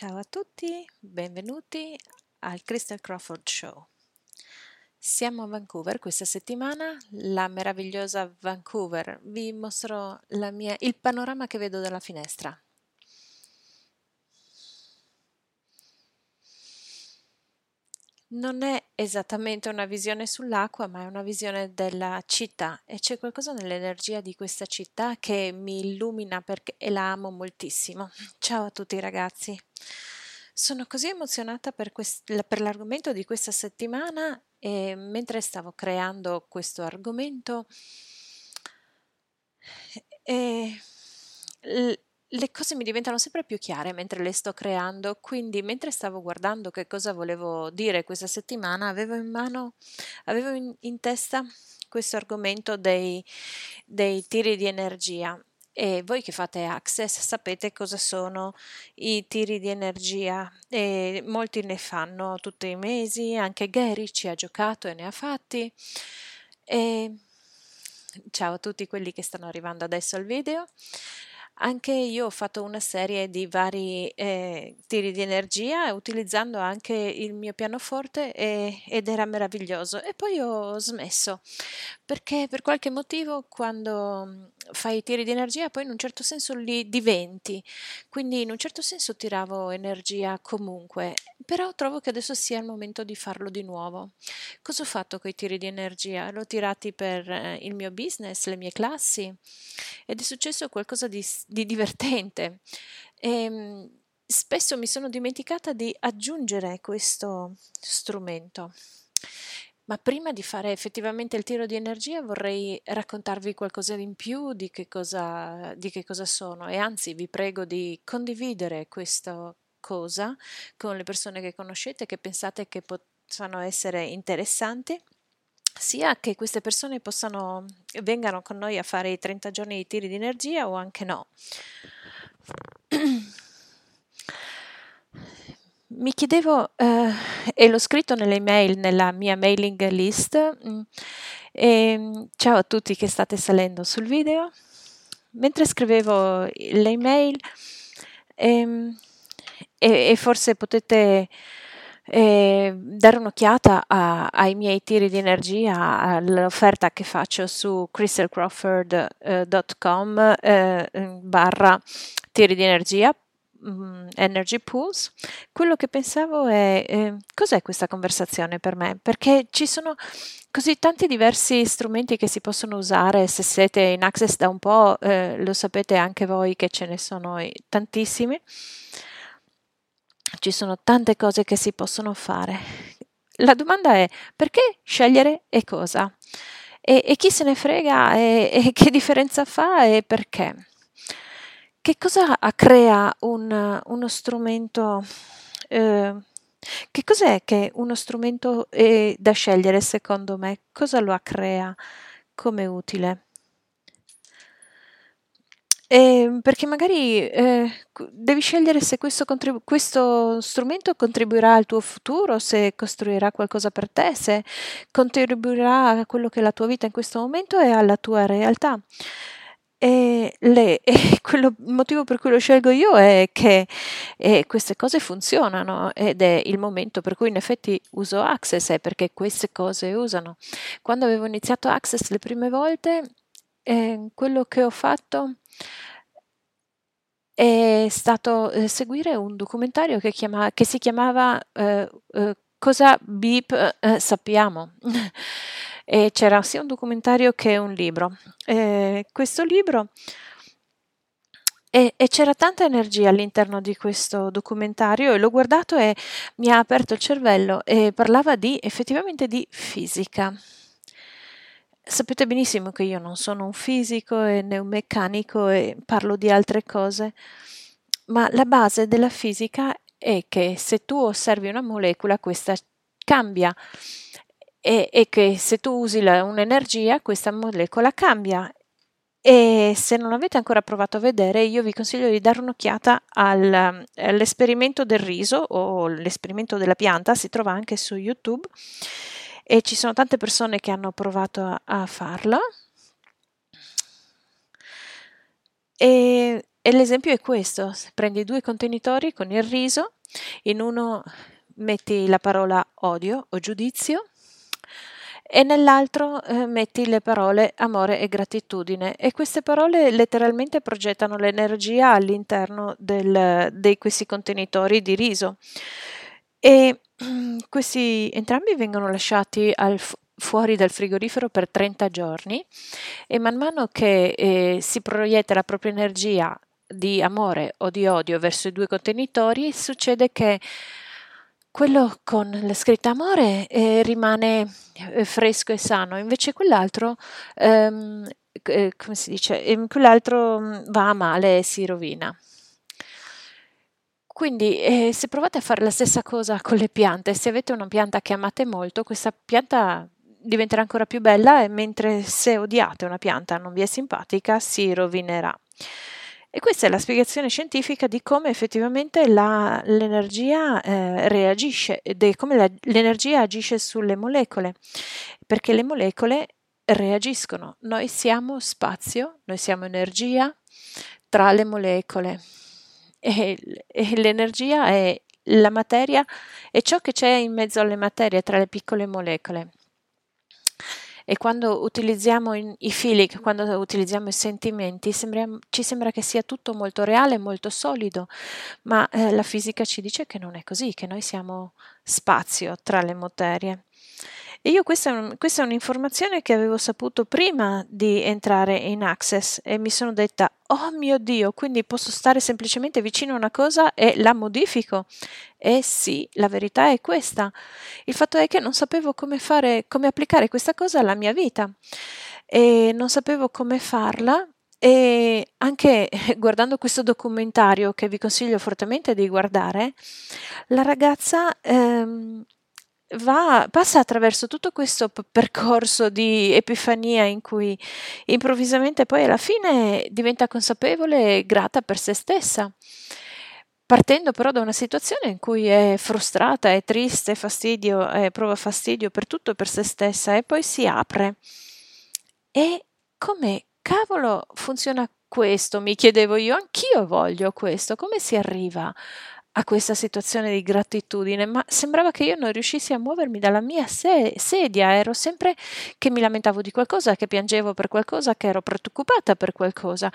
Ciao a tutti, benvenuti al Crystal Crawford Show. Siamo a Vancouver questa settimana, la meravigliosa Vancouver. Vi mostro mia, il panorama che vedo dalla finestra. Non è esattamente una visione sull'acqua, ma è una visione della città e c'è qualcosa nell'energia di questa città che mi illumina perché e la amo moltissimo. Ciao a tutti ragazzi. Sono così emozionata per, quest- per l'argomento di questa settimana e mentre stavo creando questo argomento e, le cose mi diventano sempre più chiare mentre le sto creando, quindi mentre stavo guardando che cosa volevo dire questa settimana, avevo in mano, avevo in, in testa questo argomento dei, dei tiri di energia. E voi che fate Access sapete cosa sono i tiri di energia e molti ne fanno tutti i mesi, anche Gary ci ha giocato e ne ha fatti. E ciao a tutti quelli che stanno arrivando adesso al video. Anche io ho fatto una serie di vari eh, tiri di energia utilizzando anche il mio pianoforte e, ed era meraviglioso. E poi ho smesso perché per qualche motivo quando mm, fai i tiri di energia poi in un certo senso li diventi. Quindi in un certo senso tiravo energia comunque, però trovo che adesso sia il momento di farlo di nuovo. Cosa ho fatto con i tiri di energia? L'ho tirati per eh, il mio business, le mie classi ed è successo qualcosa di di divertente. E, ehm, spesso mi sono dimenticata di aggiungere questo strumento. Ma prima di fare effettivamente il tiro di energia vorrei raccontarvi qualcosa in più di che cosa, di che cosa sono e anzi vi prego di condividere questa cosa con le persone che conoscete, che pensate che possano essere interessanti sia che queste persone possano vengano con noi a fare i 30 giorni di tiri di energia o anche no. Mi chiedevo, eh, e l'ho scritto nelle email, nella mia mailing list, mm, e, ciao a tutti che state salendo sul video, mentre scrivevo le email ehm, e, e forse potete e dare un'occhiata a, ai miei tiri di energia, all'offerta che faccio su crystalcrawford.com eh, barra tiri di energia mm, Energy Pools, quello che pensavo è eh, cos'è questa conversazione per me? Perché ci sono così tanti diversi strumenti che si possono usare, se siete in Access da un po', eh, lo sapete anche voi che ce ne sono tantissimi ci sono tante cose che si possono fare. La domanda è perché scegliere e cosa? E, e chi se ne frega e, e, che differenza fa e perché? Che cosa crea un, uno strumento? Eh, che cos'è che uno strumento è da scegliere secondo me? Cosa lo crea come utile? Eh, perché magari eh, devi scegliere se questo, contribu- questo, strumento contribuirà al tuo futuro, se costruirà qualcosa per te, se contribuirà a quello che è la tua vita in questo momento e alla tua realtà. E, le, e quello, il motivo per cui lo scelgo io è che eh, queste cose funzionano ed è il momento per cui in effetti uso Access, è perché queste cose usano. Quando avevo iniziato Access le prime volte, eh, quello che ho fatto è stato eh, seguire un documentario che, chiama, che si chiamava eh, eh, Cosa Beep eh, sappiamo? e c'era sia un documentario che un libro. questo libro e, e, c'era tanta energia all'interno di questo documentario e l'ho guardato e mi ha aperto il cervello e parlava di effettivamente di fisica. Sapete benissimo che io non sono un fisico e né un meccanico e parlo di altre cose, ma la base della fisica è che se tu osservi una molecola questa cambia. E, e che se tu usi la, un'energia questa molecola cambia. E se non avete ancora provato a vedere, io vi consiglio di dare un'occhiata al, all'esperimento del riso o l'esperimento della pianta, si trova anche su YouTube e ci sono tante persone che hanno provato a, a farlo. E, e, l'esempio è questo: prendi due contenitori con il riso, in uno metti la parola odio o giudizio e nell'altro eh, metti le parole amore e gratitudine. E queste parole letteralmente progettano l'energia all'interno di questi contenitori di riso. E questi entrambi vengono lasciati al, fuori dal frigorifero per 30 giorni e man mano che eh, si proietta la propria energia di amore o di odio verso i due contenitori succede che quello con la scritta amore eh, rimane eh, fresco e sano, invece quell'altro, ehm, eh, come si dice, ehm, quell'altro mm, va a male e si rovina. Quindi eh, se provate a fare la stessa cosa con le piante, se avete una pianta che amate molto, questa pianta diventerà ancora più bella, mentre se odiate una pianta non vi è simpatica, si rovinerà. E questa è la spiegazione scientifica di come effettivamente la, l'energia eh, reagisce, di come la, l'energia agisce sulle molecole, perché le molecole reagiscono. Noi siamo spazio, noi siamo energia tra le molecole e, e l'energia è la materia, è ciò che c'è in mezzo alle materie, tra le piccole molecole e quando utilizziamo i feeling, quando utilizziamo i sentimenti, sembra, ci sembra che sia tutto molto reale, molto solido, ma eh, la fisica ci dice che non è così, che noi siamo spazio tra le materie. E io questa è, un, questa è un'informazione che avevo saputo prima di entrare in Access e mi sono detta, oh mio Dio, quindi posso stare semplicemente vicino a una cosa e la modifico. E sì, la verità è questa. Il fatto è che non sapevo come fare, come applicare questa cosa alla mia vita e non sapevo come farla e anche guardando questo documentario che vi consiglio fortemente di guardare, la ragazza ehm, va, passa attraverso tutto questo percorso di epifania in cui improvvisamente poi alla fine diventa consapevole e grata per se stessa. Partendo però da una situazione in cui è frustrata, è triste, fastidio, eh, prova fastidio per tutto per se stessa e poi si apre. E come cavolo funziona questo? Mi chiedevo io, anch'io voglio questo. Come si arriva a questa situazione di gratitudine, ma sembrava che io non riuscissi a muovermi dalla mia se- sedia, ero sempre che mi lamentavo di qualcosa, che piangevo per qualcosa, che ero preoccupata per qualcosa.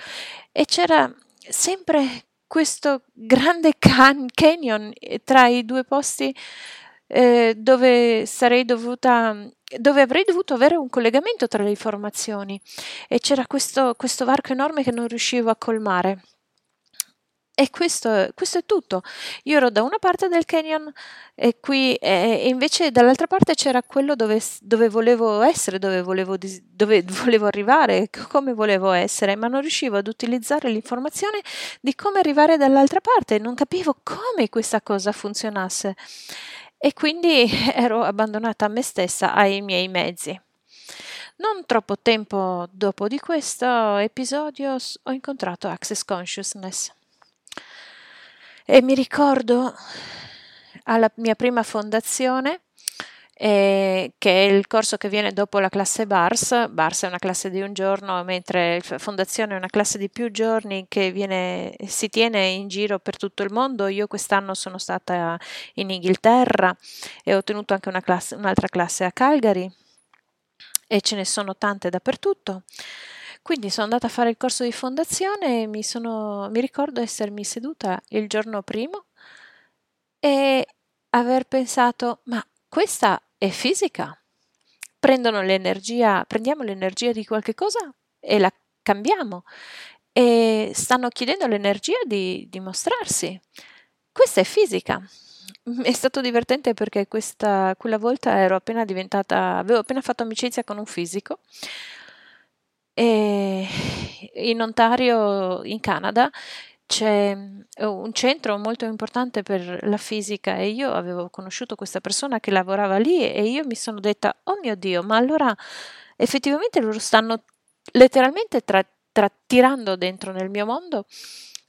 E c'era sempre questo grande can- canyon eh, tra i due posti eh, dove sarei dovuta dove avrei dovuto avere un collegamento tra le informazioni e c'era questo, questo varco enorme che non riuscivo a colmare. E questo, questo, è tutto. Io ero da una parte del canyon e qui e invece dall'altra parte c'era quello dove, dove volevo essere, dove volevo, dove volevo, arrivare, come volevo essere, ma non riuscivo ad utilizzare l'informazione di come arrivare dall'altra parte, non capivo come questa cosa funzionasse. E quindi ero abbandonata a me stessa, ai miei mezzi. Non troppo tempo dopo di questo episodio ho incontrato Access Consciousness. E mi ricordo alla mia prima fondazione, eh, che è il corso che viene dopo la classe BARS. BARS è una classe di un giorno, mentre Fondazione è una classe di più giorni che viene, si tiene in giro per tutto il mondo. Io quest'anno sono stata in Inghilterra e ho tenuto anche una classe, un'altra classe a Calgary e ce ne sono tante dappertutto. Quindi sono andata a fare il corso di fondazione e mi, sono, mi ricordo essermi seduta il giorno primo e aver pensato, ma questa è fisica. L'energia, prendiamo l'energia di qualche cosa e la cambiamo e stanno chiedendo l'energia di, di mostrarsi. Questa è fisica. È stato divertente perché questa, quella volta ero appena diventata, avevo appena fatto amicizia con un fisico e in Ontario, in Canada, c'è un centro molto importante per la fisica e io avevo conosciuto questa persona che lavorava lì e io mi sono detta, oh mio Dio, ma allora effettivamente loro stanno letteralmente tra, tra, tirando dentro nel mio mondo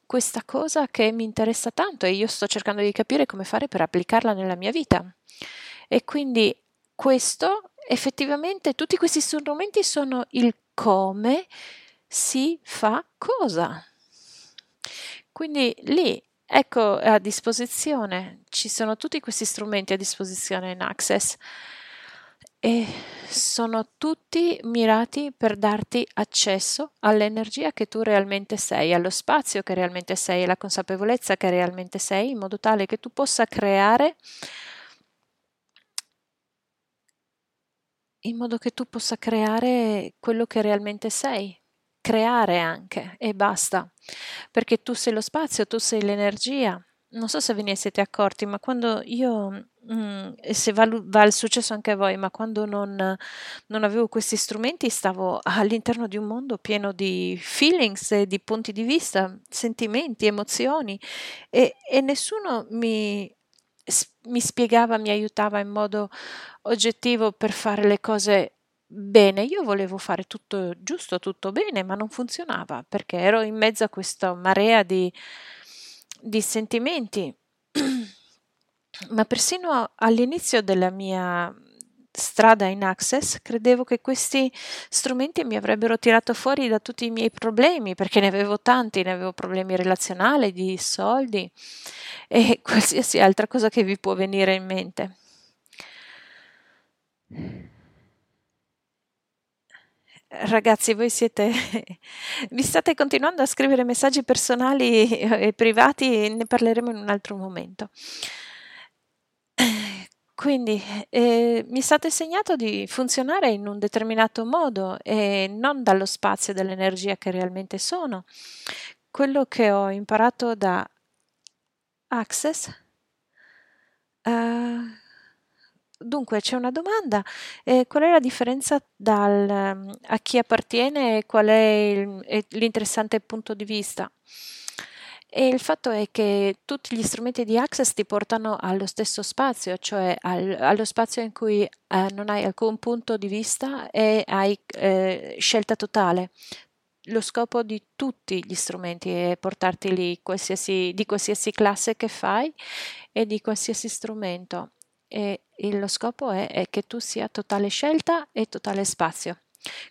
questa cosa che mi interessa tanto e io sto cercando di capire come fare per applicarla nella mia vita. E quindi questo effettivamente tutti questi strumenti sono il come si fa cosa. Quindi lì ecco a disposizione, ci sono tutti questi strumenti a disposizione in Access e sono tutti mirati per darti accesso all'energia che tu realmente sei, allo spazio che realmente sei, alla consapevolezza che realmente sei, in modo tale che tu possa creare in modo che tu possa creare quello che realmente sei, creare anche e basta, perché tu sei lo spazio, tu sei l'energia. Non so se ve ne siete accorti, ma quando io, mm, se va, va il successo anche a voi, ma quando non, non avevo questi strumenti stavo all'interno di un mondo pieno di feelings di punti di vista, sentimenti, emozioni e, e nessuno mi, mi spiegava, mi aiutava in modo oggettivo per fare le cose bene. Io volevo fare tutto giusto, tutto bene, ma non funzionava perché ero in mezzo a questa marea di, di sentimenti. ma persino all'inizio della mia strada in Access, credevo che questi strumenti mi avrebbero tirato fuori da tutti i miei problemi, perché ne avevo tanti, ne avevo problemi relazionali, di soldi e qualsiasi altra cosa che vi può venire in mente. Ragazzi, voi siete. vi state continuando a scrivere messaggi personali e privati, ne parleremo in un altro momento. Quindi eh, mi è stato insegnato di funzionare in un determinato modo e non dallo spazio dell'energia che realmente sono. Quello che ho imparato da Access. Uh, dunque, c'è una domanda. Eh, qual è la differenza dal, a chi appartiene e qual è il, l'interessante punto di vista? E il fatto è che tutti gli strumenti di Access ti portano allo stesso spazio, cioè al, allo spazio in cui eh, non hai alcun punto di vista e hai eh, scelta totale. Lo scopo di tutti gli strumenti è portarti lì qualsiasi, di qualsiasi classe che fai e di qualsiasi strumento. E, e lo scopo è, è che tu sia totale scelta e totale spazio.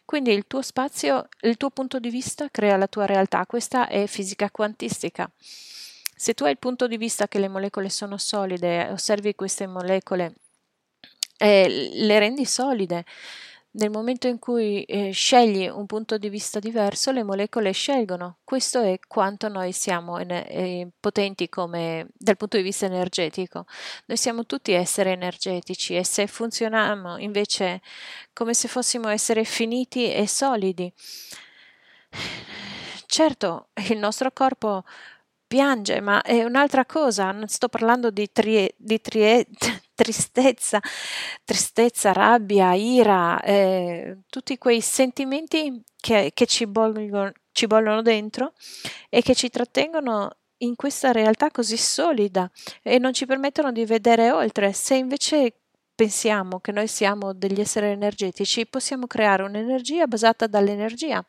Quindi il tuo spazio, il tuo punto di vista crea la tua realtà, questa è fisica quantistica. Se tu hai il punto di vista che le molecole sono solide, osservi queste molecole e le rendi solide, nel momento in cui eh, scegli un punto di vista diverso, le molecole scelgono. Questo è quanto noi siamo in, eh, potenti come, dal punto di vista energetico. Noi siamo tutti esseri energetici e se funzioniamo invece come se fossimo esseri finiti e solidi, certo il nostro corpo piange, ma è un'altra cosa, non sto parlando di, trie, di trie, tristezza, tristezza, rabbia, ira, eh, tutti quei sentimenti che, che ci, bollono, ci bollono dentro e che ci trattengono in questa realtà così solida e non ci permettono di vedere oltre. Se invece pensiamo che noi siamo degli esseri energetici, possiamo creare un'energia basata dall'energia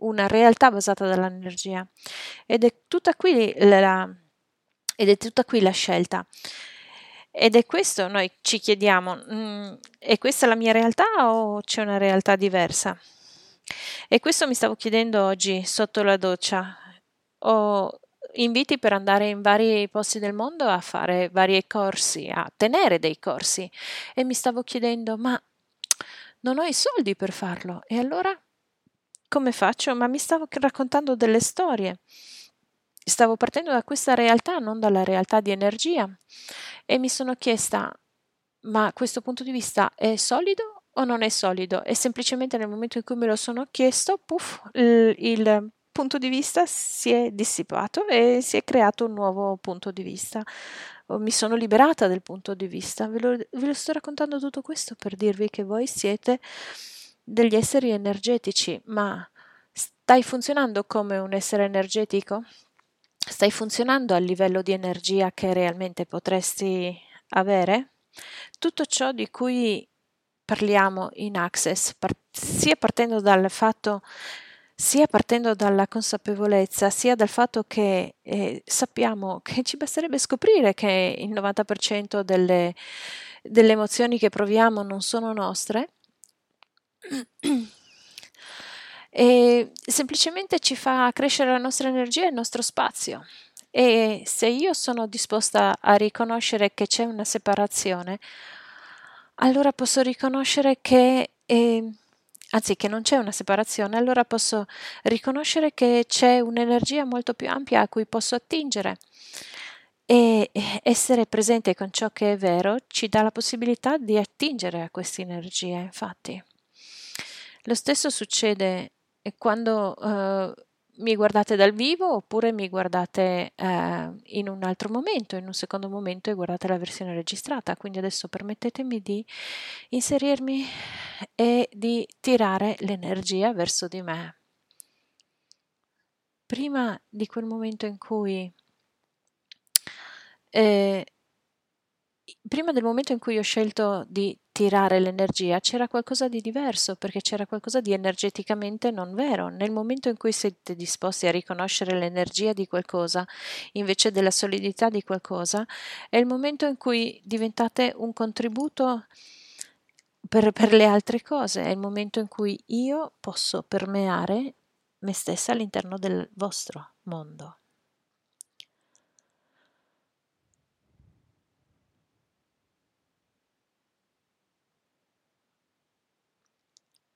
una realtà basata dall'energia. Ed è tutta qui la, ed è tutta qui la scelta. Ed è questo noi ci chiediamo, mm, è questa la mia realtà o c'è una realtà diversa? E questo mi stavo chiedendo oggi sotto la doccia. Ho inviti per andare in vari posti del mondo a fare vari corsi, a tenere dei corsi e mi stavo chiedendo, ma non ho i soldi per farlo e allora come faccio? Ma mi stavo raccontando delle storie. Stavo partendo da questa realtà, non dalla realtà di energia. E mi sono chiesta, ma questo punto di vista è solido o non è solido? E semplicemente nel momento in cui me lo sono chiesto, puff, il, il punto di vista si è dissipato e si è creato un nuovo punto di vista. Mi sono liberata del punto di vista. Ve lo, ve lo sto raccontando tutto questo per dirvi che voi siete degli esseri energetici, ma stai funzionando come un essere energetico? Stai funzionando a livello di energia che realmente potresti avere? Tutto ciò di cui parliamo in Access, sia partendo dal fatto sia partendo dalla consapevolezza, sia dal fatto che eh, sappiamo che ci basterebbe scoprire che il 90% delle, delle emozioni che proviamo non sono nostre, e semplicemente ci fa crescere la nostra energia e il nostro spazio. E se io sono disposta a riconoscere che c'è una separazione, allora posso riconoscere che, eh, anzi che non c'è una separazione, allora posso riconoscere che c'è un'energia molto più ampia a cui posso attingere. E essere presente con ciò che è vero ci dà la possibilità di attingere a queste energie, infatti. Lo stesso succede quando uh, mi guardate dal vivo oppure mi guardate uh, in un altro momento, in un secondo momento e guardate la versione registrata. Quindi adesso permettetemi di inserirmi e di tirare l'energia verso di me. Prima di quel momento in cui eh, prima del momento in cui ho scelto di tirare l'energia c'era qualcosa di diverso perché c'era qualcosa di energeticamente non vero. Nel momento in cui siete disposti a riconoscere l'energia di qualcosa invece della solidità di qualcosa, è il momento in cui diventate un contributo per, per le altre cose, è il momento in cui io posso permeare me stessa all'interno del vostro mondo.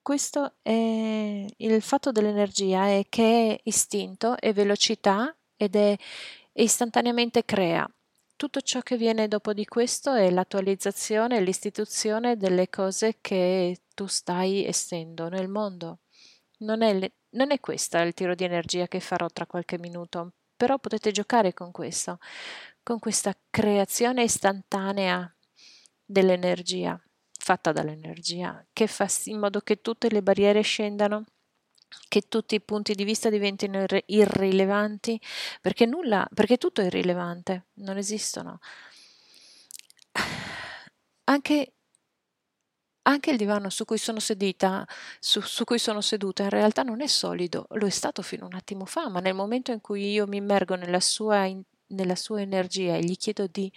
Questo è il fatto dell'energia è che è istinto, è velocità ed è istantaneamente crea. Tutto ciò che viene dopo di questo è l'attualizzazione e l'istituzione delle cose che tu stai essendo nel mondo. Non è, le, non è questo il tiro di energia che farò tra qualche minuto, però potete giocare con questo, con questa creazione istantanea dell'energia fatta dall'energia, che fa in modo che tutte le barriere scendano, che tutti i punti di vista diventino irre- irrilevanti, perché nulla, perché tutto è irrilevante, non esistono. Anche anche il divano su cui sono sedita, su, su, cui sono seduta, in realtà non è solido, lo è stato fino a un attimo fa, ma nel momento in cui io mi immergo nella sua, in, nella sua energia e gli chiedo di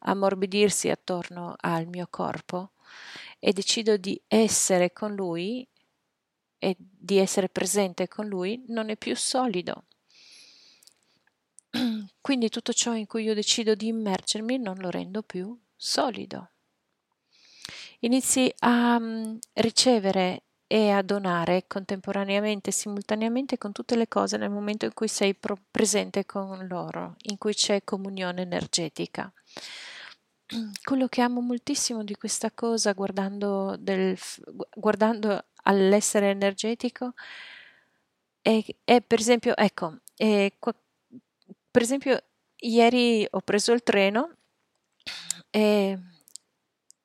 ammorbidirsi attorno al mio corpo, e decido di essere con lui e di essere presente con lui, non è più solido. Quindi tutto ciò in cui io decido di immergermi non lo rendo più solido. Inizi a um, ricevere e a donare contemporaneamente, simultaneamente con tutte le cose nel momento in cui sei presente con loro, in cui c'è comunione energetica quello che amo moltissimo di questa cosa guardando, del, guardando all'essere energetico è, è, per esempio, ecco, è, per esempio ieri ho preso il treno e,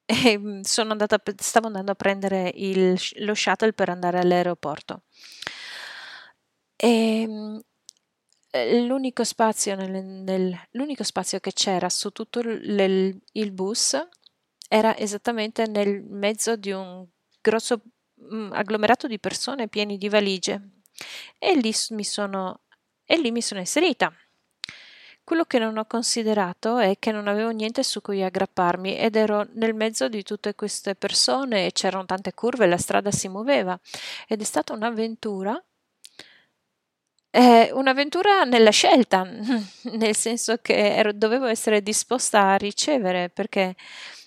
e andata, stavo andando a prendere il, lo shuttle per andare all'aeroporto. E eh, l'unico spazio, nel, nel, l'unico spazio che c'era su tutto il, il bus era esattamente nel mezzo di un grosso mm, agglomerato di persone pieni di valigie e lì mi sono, lì mi sono inserita. Quello che non ho considerato è che non avevo niente su cui aggrapparmi ed ero nel mezzo di tutte queste persone e c'erano tante curve, la strada si muoveva ed è stata un'avventura è un'avventura nella scelta, nel senso che ero, dovevo essere disposta a ricevere perché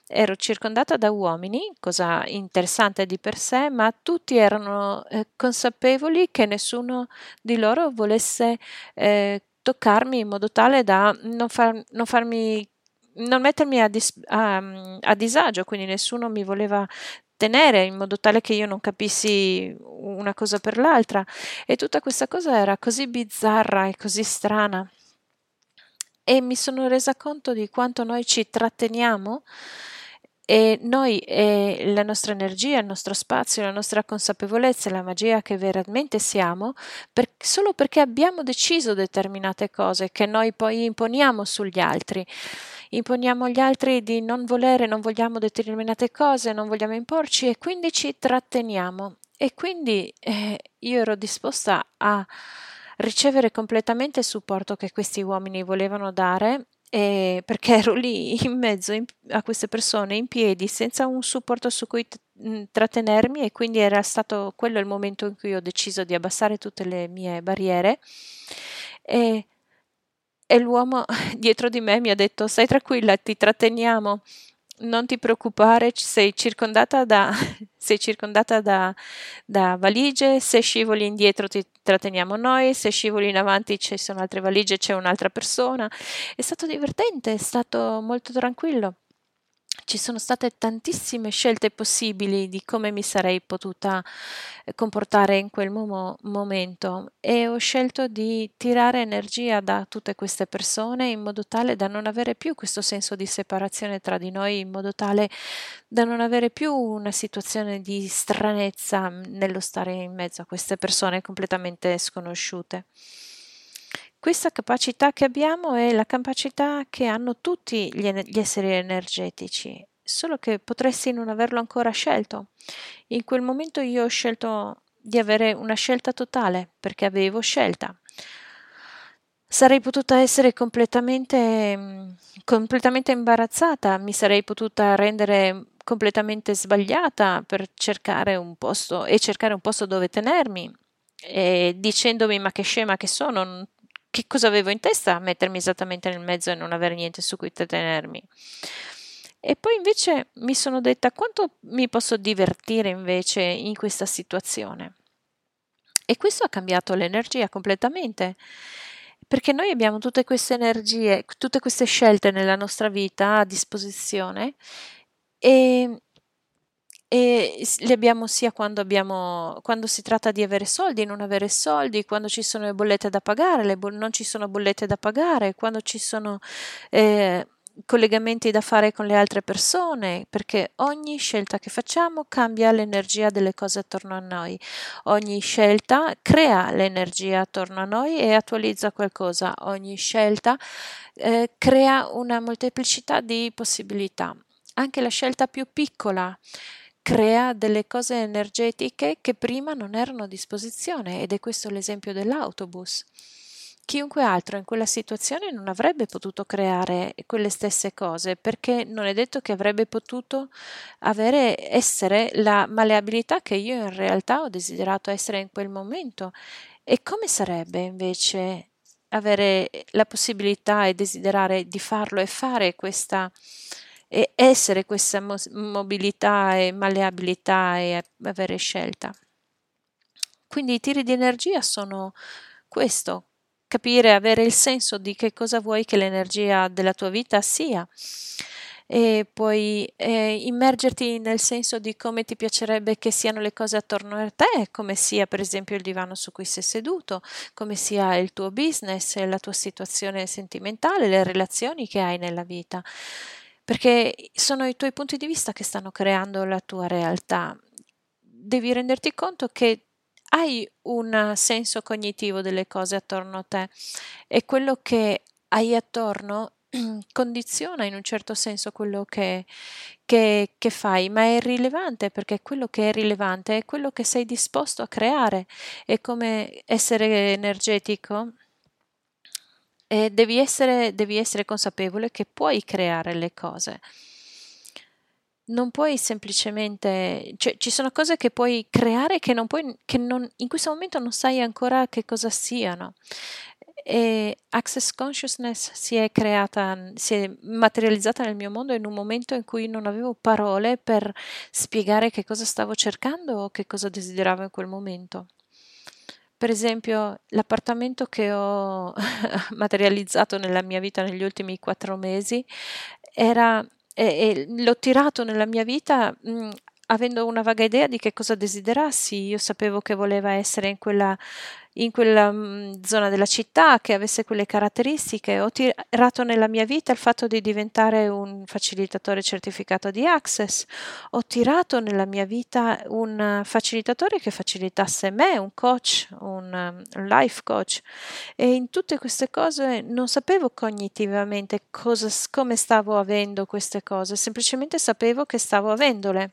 ero circondata da uomini, cosa interessante di per sé, ma tutti erano eh, consapevoli che nessuno di loro volesse eh, toccarmi in modo tale da non, far, non farmi non mettermi a, dis, a, a, disagio, quindi nessuno mi voleva tenere in modo tale che io non capissi una cosa per l'altra. E tutta questa cosa era così bizzarra e così strana. E mi sono resa conto di quanto noi ci tratteniamo e noi e la nostra energia, il nostro spazio, la nostra consapevolezza, la magia che veramente siamo, per, solo perché abbiamo deciso determinate cose che noi poi imponiamo sugli altri imponiamo agli altri di non volere, non vogliamo determinate cose, non vogliamo imporci e quindi ci tratteniamo. E quindi eh, io ero disposta a ricevere completamente il supporto che questi uomini volevano dare eh, perché ero lì in mezzo in, a queste persone in piedi senza un supporto su cui t- trattenermi e quindi era stato quello il momento in cui ho deciso di abbassare tutte le mie barriere. E e l'uomo dietro di me mi ha detto stai tranquilla, ti tratteniamo, non ti preoccupare, sei circondata da, sei circondata da, da valigie, se scivoli indietro ti tratteniamo noi, se scivoli in avanti ci sono altre valigie, c'è un'altra persona. È stato divertente, è stato molto tranquillo ci sono state tantissime scelte possibili di come mi sarei potuta eh, comportare in quel mo- momento e ho scelto di tirare energia da tutte queste persone in modo tale da non avere più questo senso di separazione tra di noi, in modo tale da non avere più una situazione di stranezza nello stare in mezzo a queste persone completamente sconosciute. Questa capacità che abbiamo è la capacità che hanno tutti gli, gli esseri energetici, solo che potresti non averlo ancora scelto. In quel momento io ho scelto di avere una scelta totale perché avevo scelta. Sarei potuta essere completamente, completamente imbarazzata, mi sarei potuta rendere completamente sbagliata per cercare un posto e cercare un posto dove tenermi e dicendomi ma che scema che sono, che cosa avevo in testa mettermi esattamente nel mezzo e non avere niente su cui tenermi. E poi invece mi sono detta quanto mi posso divertire invece in questa situazione. E questo ha cambiato l'energia completamente, perché noi abbiamo tutte queste energie, tutte queste scelte nella nostra vita a disposizione e e le abbiamo sia quando, abbiamo, quando si tratta di avere soldi, non avere soldi, quando ci sono le bollette da pagare, le bo- non ci sono bollette da pagare, quando ci sono eh, collegamenti da fare con le altre persone, perché ogni scelta che facciamo cambia l'energia delle cose attorno a noi. Ogni scelta crea l'energia attorno a noi e attualizza qualcosa. Ogni scelta eh, crea una molteplicità di possibilità. Anche la scelta più piccola crea delle cose energetiche che prima non erano a disposizione ed è questo l'esempio dell'autobus. Chiunque altro in quella situazione non avrebbe potuto creare quelle stesse cose perché non è detto che avrebbe potuto avere essere la maleabilità che io in realtà ho desiderato essere in quel momento. E come sarebbe invece avere la possibilità e desiderare di farlo e fare questa e essere questa mo- mobilità e malleabilità e avere scelta. Quindi i tiri di energia sono questo, capire, avere il senso di che cosa vuoi che l'energia della tua vita sia e poi eh, immergerti nel senso di come ti piacerebbe che siano le cose attorno a te, come sia per esempio il divano su cui sei seduto, come sia il tuo business, la tua situazione sentimentale, le relazioni che hai nella vita perché sono i tuoi punti di vista che stanno creando la tua realtà. Devi renderti conto che hai un senso cognitivo delle cose attorno a te e quello che hai attorno condiziona in un certo senso quello che, che, che, fai, ma è rilevante perché quello che è rilevante è quello che sei disposto a creare. È come essere energetico e devi essere, devi essere consapevole che puoi creare le cose. Non puoi semplicemente, cioè ci sono cose che puoi creare che, non puoi, che non, in questo momento non sai ancora che cosa siano. E Access Consciousness si è creata, si è materializzata nel mio mondo in un momento in cui non avevo parole per spiegare che cosa stavo cercando o che cosa desideravo in quel momento. Per esempio, l'appartamento che ho materializzato nella mia vita negli ultimi quattro mesi era, e, e l'ho tirato nella mia vita mh, avendo una vaga idea di che cosa desiderassi. Io sapevo che voleva essere in quella in quella mm, zona della città che avesse quelle caratteristiche. Ho tirato nella mia vita il fatto di diventare un facilitatore certificato di Access, ho tirato nella mia vita un facilitatore che facilitasse me, un coach, un, un life coach e in tutte queste cose non sapevo cognitivamente cosa, come stavo avendo queste cose, semplicemente sapevo che stavo avendole.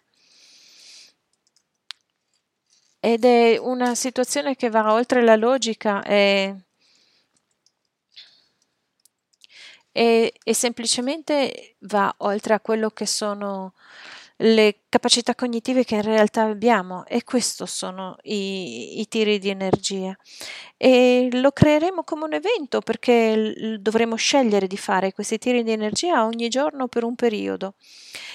Ed è una situazione che va oltre la logica e, e, e semplicemente va oltre a quello che sono le capacità cognitive che in realtà abbiamo e questi sono i, i, tiri di energia. E lo creeremo come un evento perché dovremo scegliere di fare questi tiri di energia ogni giorno per un periodo.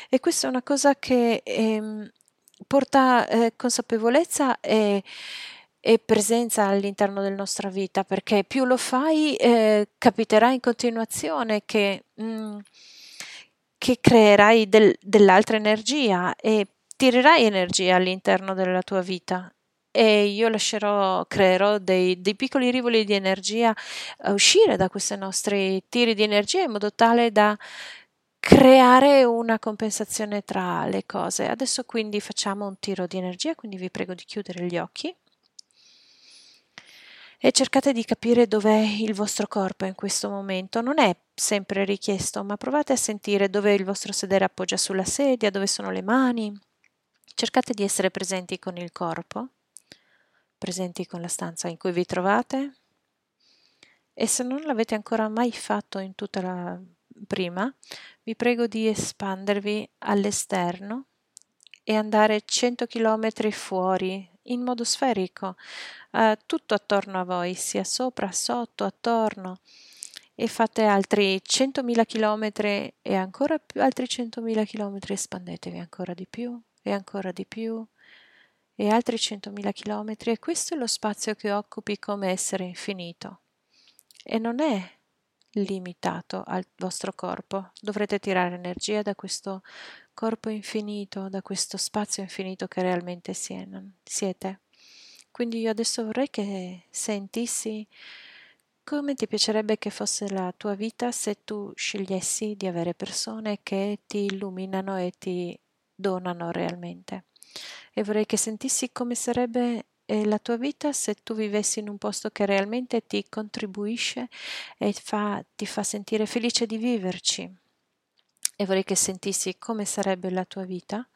E questa è una cosa che ehm, porta eh, consapevolezza e, e, presenza all'interno della nostra vita perché più lo fai eh, capiterà in continuazione che mh, mm, che creerai del, dell'altra energia e tirerai energia all'interno della tua vita. E io lascerò, creerò dei, dei piccoli rivoli di energia a uscire da questi nostri tiri di energia in modo tale da creare una compensazione tra le cose. Adesso quindi facciamo un tiro di energia, quindi vi prego di chiudere gli occhi e cercate di capire dov'è il vostro corpo in questo momento. Non è sempre richiesto, ma provate a sentire dove il vostro sedere appoggia sulla sedia, dove sono le mani. Cercate di essere presenti con il corpo, presenti con la stanza in cui vi trovate. E se non l'avete ancora mai fatto in tutta la prima, vi prego di espandervi all'esterno e andare 100 km fuori in modo sferico, eh, tutto attorno a voi, sia sopra, sotto, attorno, e fate altri 100.000 km e ancora più, altri 100.000 km, espandetevi ancora di più e ancora di più e altri 100.000 km e questo è lo spazio che occupi come essere infinito. E non è limitato al vostro corpo. Dovrete tirare energia da questo corpo infinito, da questo spazio infinito che realmente siete. Quindi io adesso vorrei che sentissi come ti piacerebbe che fosse la tua vita se tu scegliessi di avere persone che ti illuminano e ti donano realmente. E vorrei che sentissi come sarebbe la tua vita se tu vivessi in un posto che realmente ti contribuisce e fa, ti fa sentire felice di viverci. E vorrei che sentissi come sarebbe la tua vita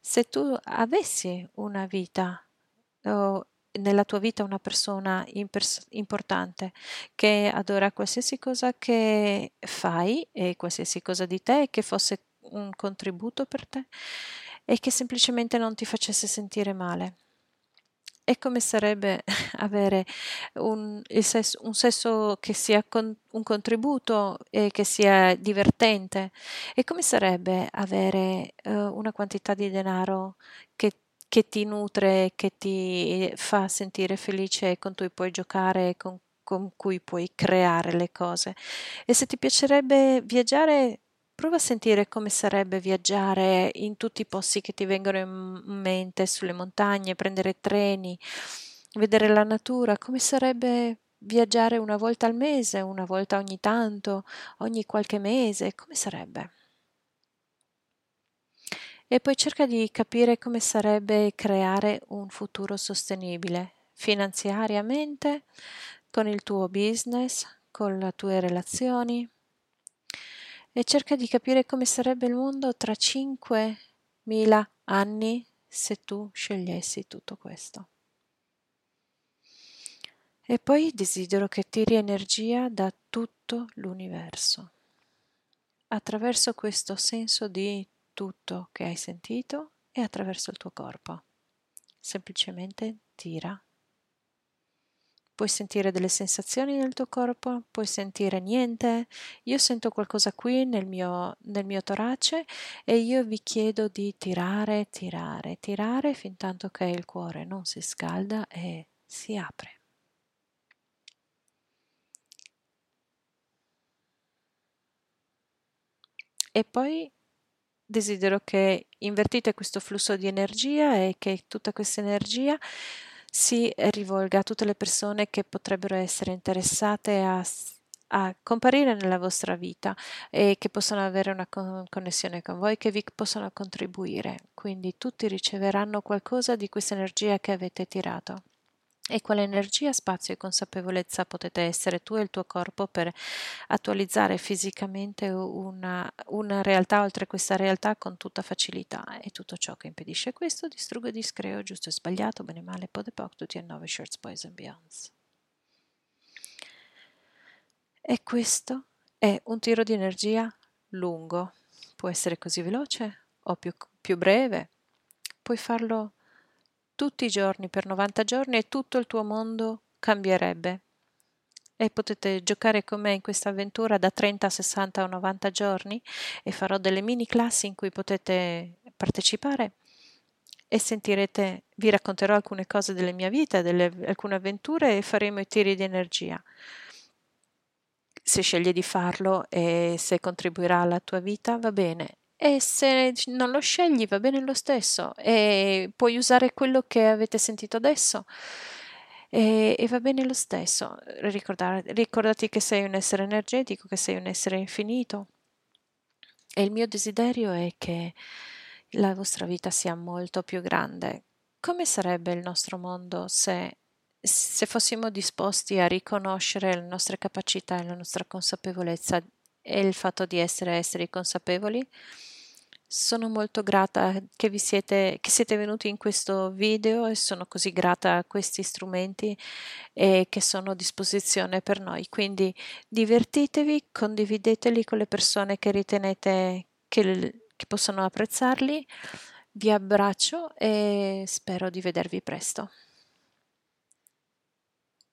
se tu avessi una vita o nella tua vita una persona impers- importante che adora qualsiasi cosa che fai e qualsiasi cosa di te che fosse un contributo per te e che semplicemente non ti facesse sentire male. E come sarebbe avere un, sesso, un sesso, che sia con, un contributo e che sia divertente? E come sarebbe avere uh, una quantità di denaro che, che, ti nutre, che ti fa sentire felice con cui puoi giocare, con, con cui puoi creare le cose? E se ti piacerebbe viaggiare, Prova a sentire come sarebbe viaggiare in tutti i posti che ti vengono in mente, sulle montagne, prendere treni, vedere la natura, come sarebbe viaggiare una volta al mese, una volta ogni tanto, ogni qualche mese, come sarebbe? E poi cerca di capire come sarebbe creare un futuro sostenibile finanziariamente, con il tuo business, con le tue relazioni, e cerca di capire come sarebbe il mondo tra 5.000 anni se tu scegliessi tutto questo. E poi desidero che tiri energia da tutto l'universo. Attraverso questo senso di tutto che hai sentito e attraverso il tuo corpo. Semplicemente tira puoi sentire delle sensazioni nel tuo corpo, puoi sentire niente. Io sento qualcosa qui nel mio, nel mio torace e io vi chiedo di tirare, tirare, tirare fin tanto che il cuore non si scalda e si apre. E poi desidero che invertite questo flusso di energia e che tutta questa energia si rivolga a tutte le persone che potrebbero essere interessate a, a comparire nella vostra vita e che possono avere una con- connessione con voi, che vi possono contribuire. Quindi tutti riceveranno qualcosa di questa energia che avete tirato. E quale energia, spazio e consapevolezza potete essere tu e il tuo corpo per attualizzare fisicamente una, una realtà oltre questa realtà con tutta facilità? E tutto ciò che impedisce questo distruggo e discreo, giusto e sbagliato, bene e male, pod e poc, tutti e nove shirts, boys and beyonds. E questo è un tiro di energia lungo, può essere così veloce o più più breve, puoi farlo tutti i giorni per 90 giorni e tutto il tuo mondo cambierebbe. E potete giocare con me in questa avventura da 30 a 60 o 90 giorni e farò delle mini classi in cui potete partecipare e sentirete, vi racconterò alcune cose della mia vita, delle, alcune avventure e faremo i tiri di energia. Se scegli di farlo e se contribuirà alla tua vita, va bene. E se non lo scegli, va bene lo stesso. E puoi usare quello che avete sentito adesso. E, e va bene lo stesso. Ricordare, ricordati che sei un essere energetico, che sei un essere infinito. E il mio desiderio è che la vostra vita sia molto più grande. Come sarebbe il nostro mondo se, se fossimo disposti a riconoscere le nostre capacità e la nostra consapevolezza e il fatto di essere esseri consapevoli? Sono molto grata che, vi siete, che siete venuti in questo video e sono così grata a questi strumenti e che sono a disposizione per noi. Quindi divertitevi, condivideteli con le persone che ritenete che che possono apprezzarli. Vi abbraccio e spero di vedervi presto.